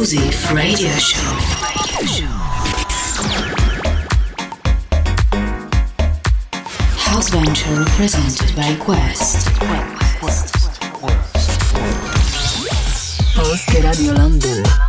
exclusive radio show. House Venture presented by Quest. Polskie Radio London.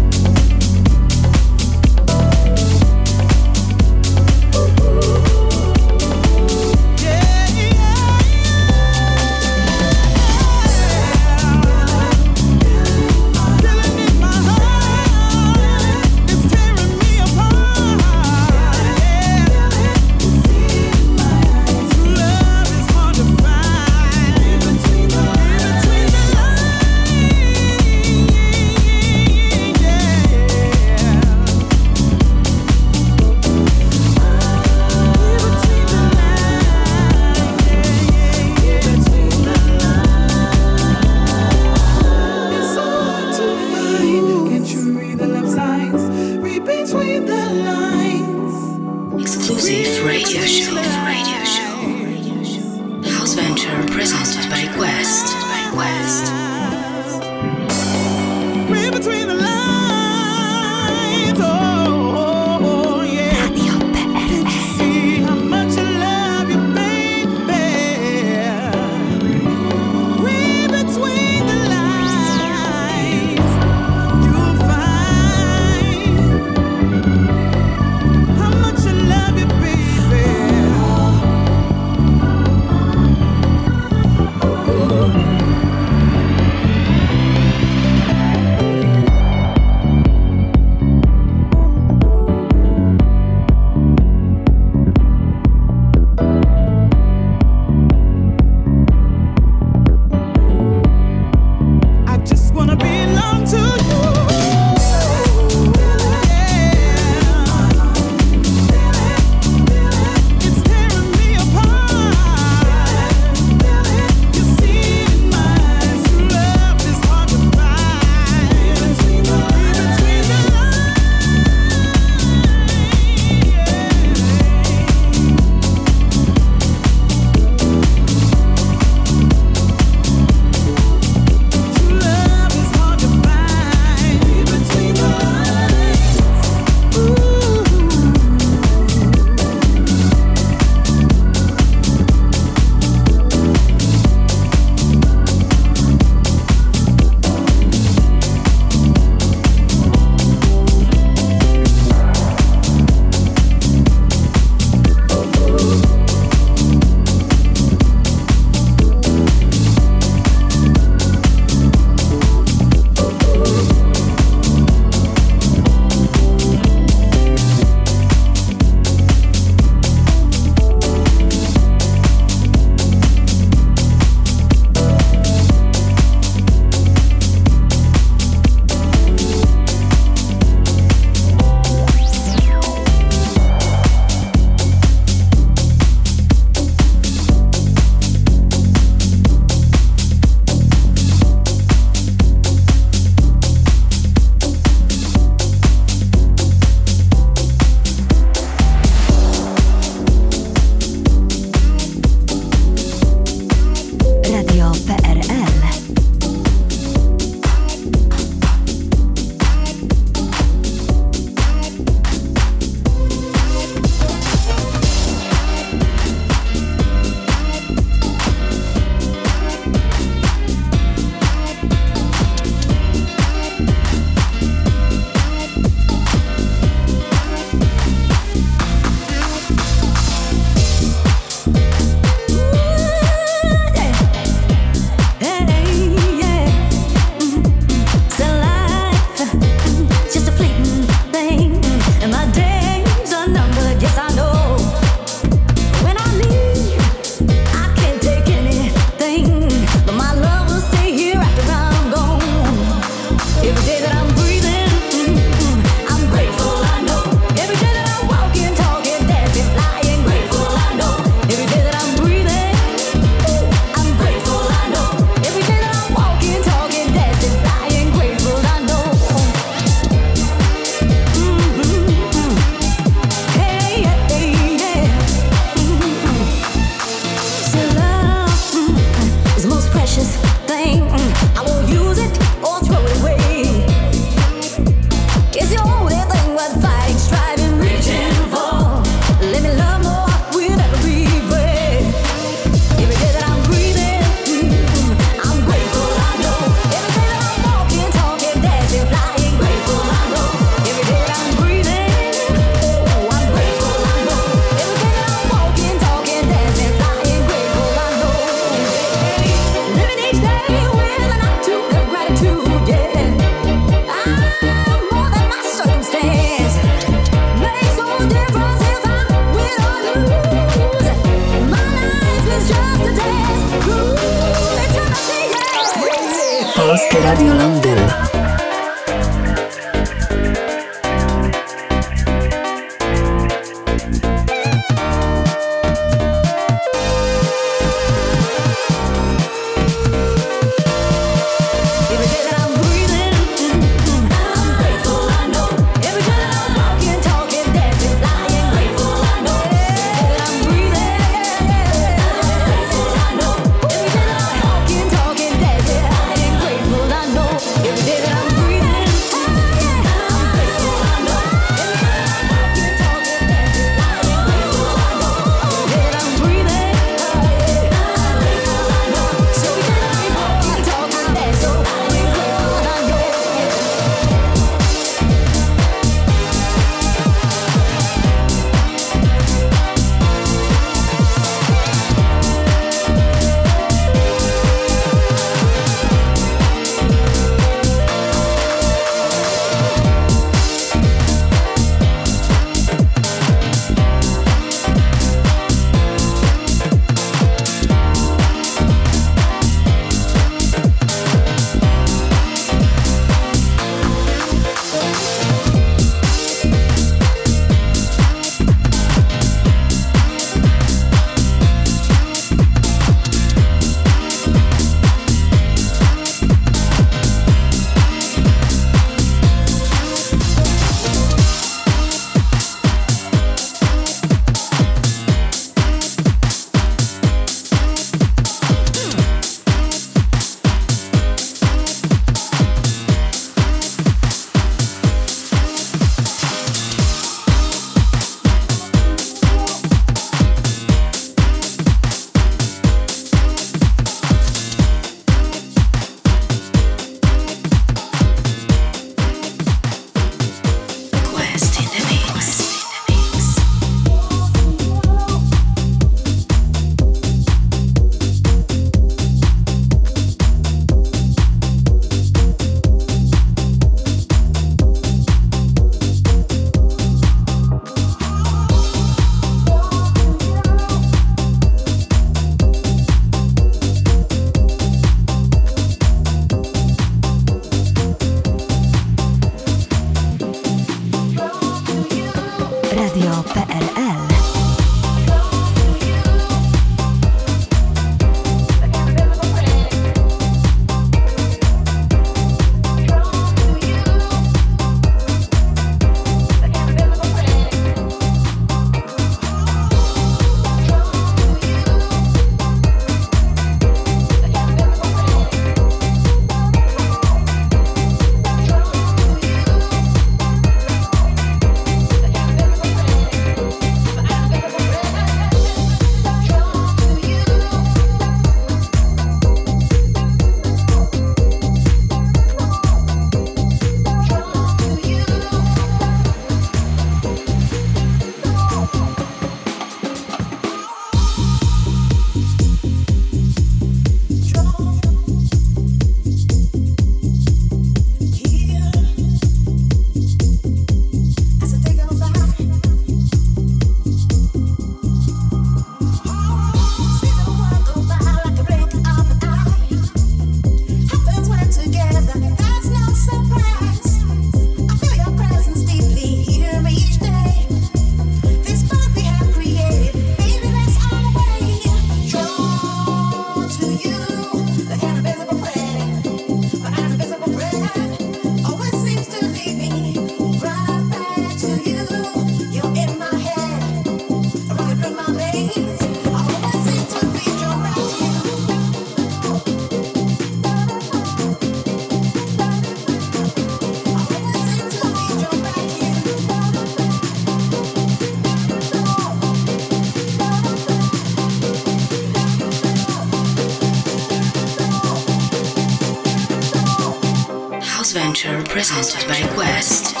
Presented by Quest.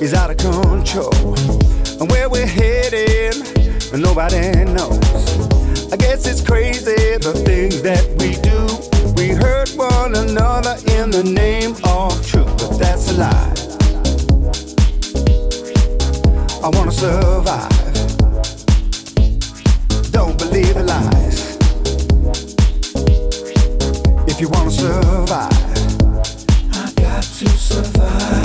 is out of control. And where we're headed, nobody knows. I guess it's crazy the things that we do. We hurt one another in the name of truth, but that's a lie. I wanna survive. Don't believe the lies. If you wanna survive, I got to survive.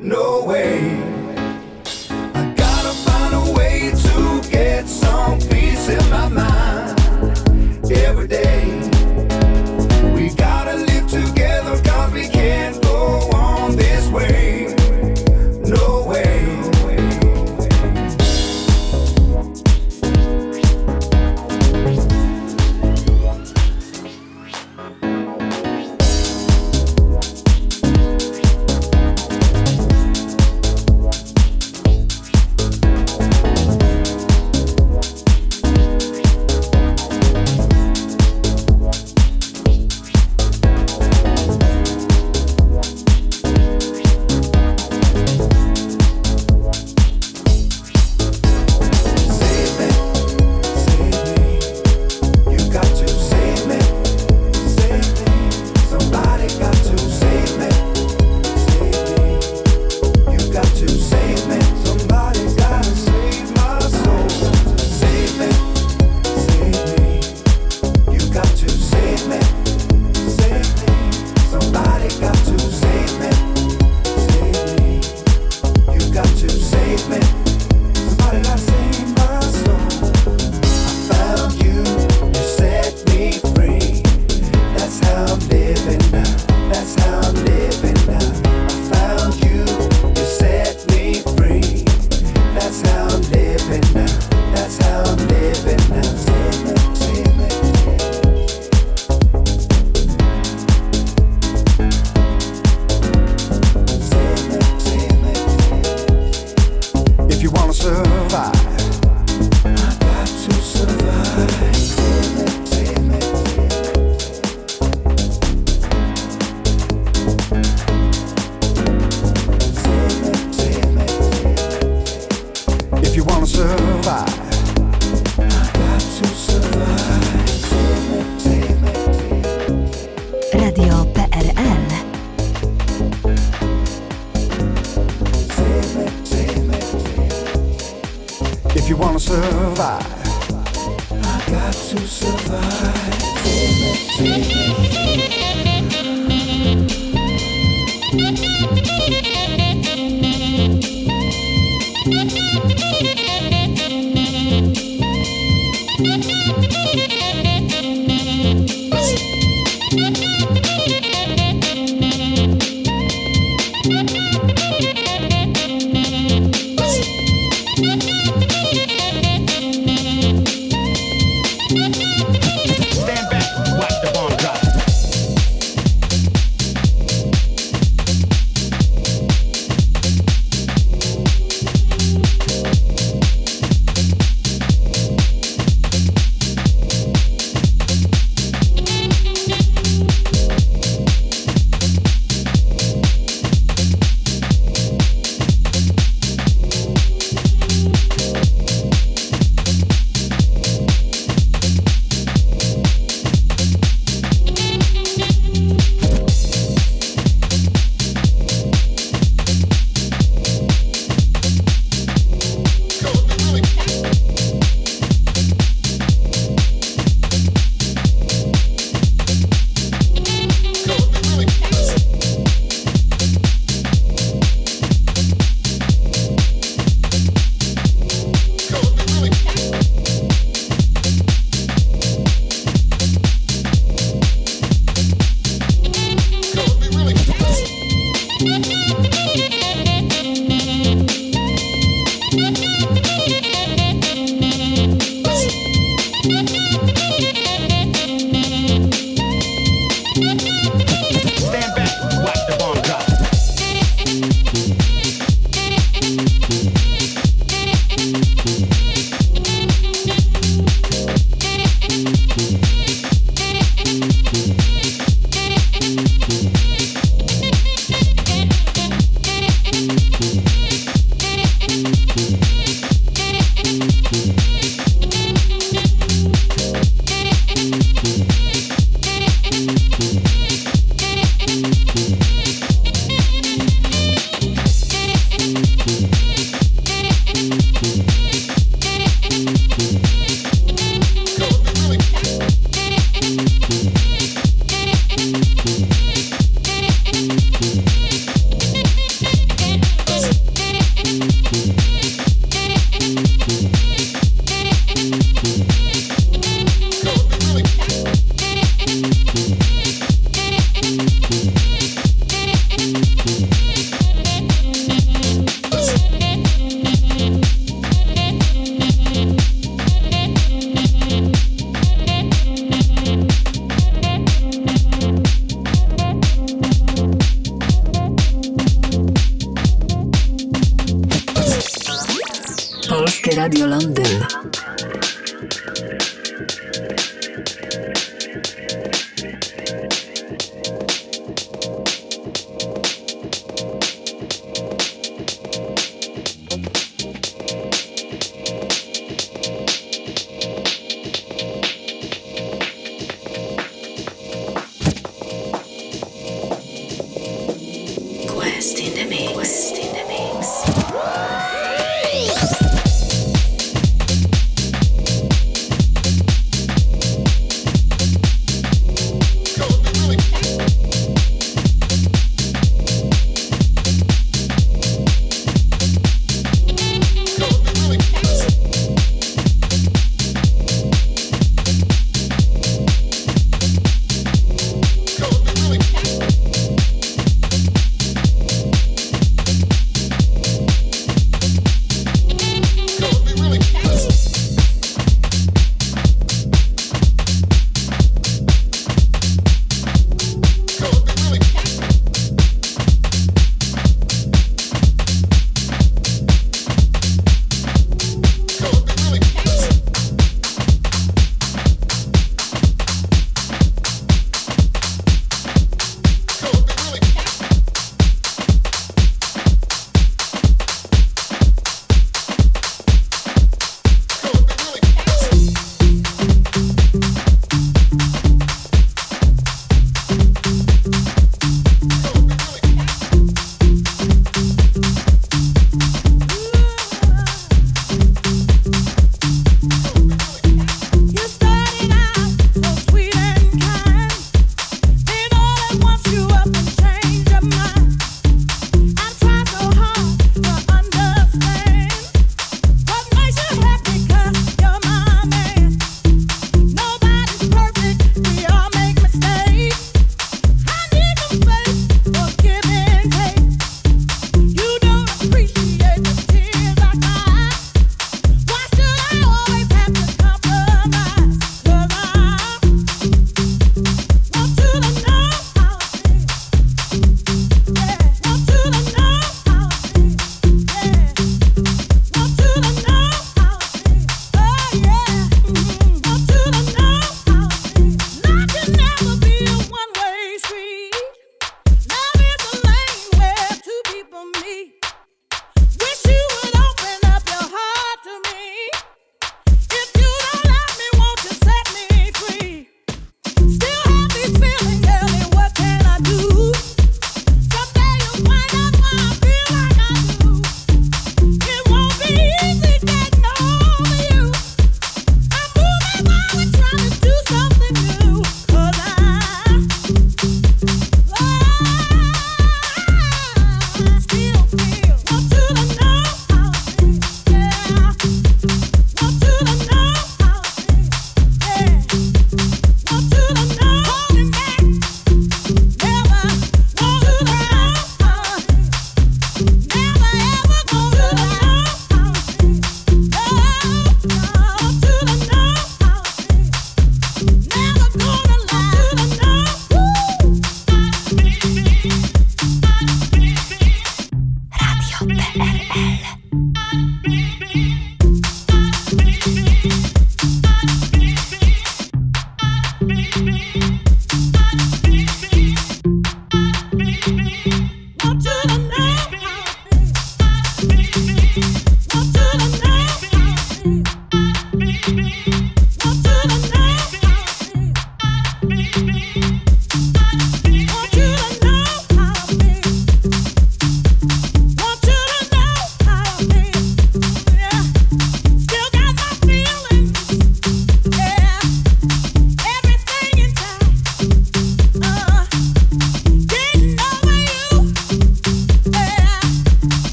no way. I gotta find a way to get some peace in my mind.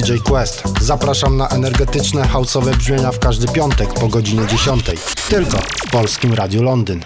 DJ Quest. Zapraszam na energetyczne, houseowe brzmienia w każdy piątek po godzinie 10. Tylko w Polskim Radiu Londyn.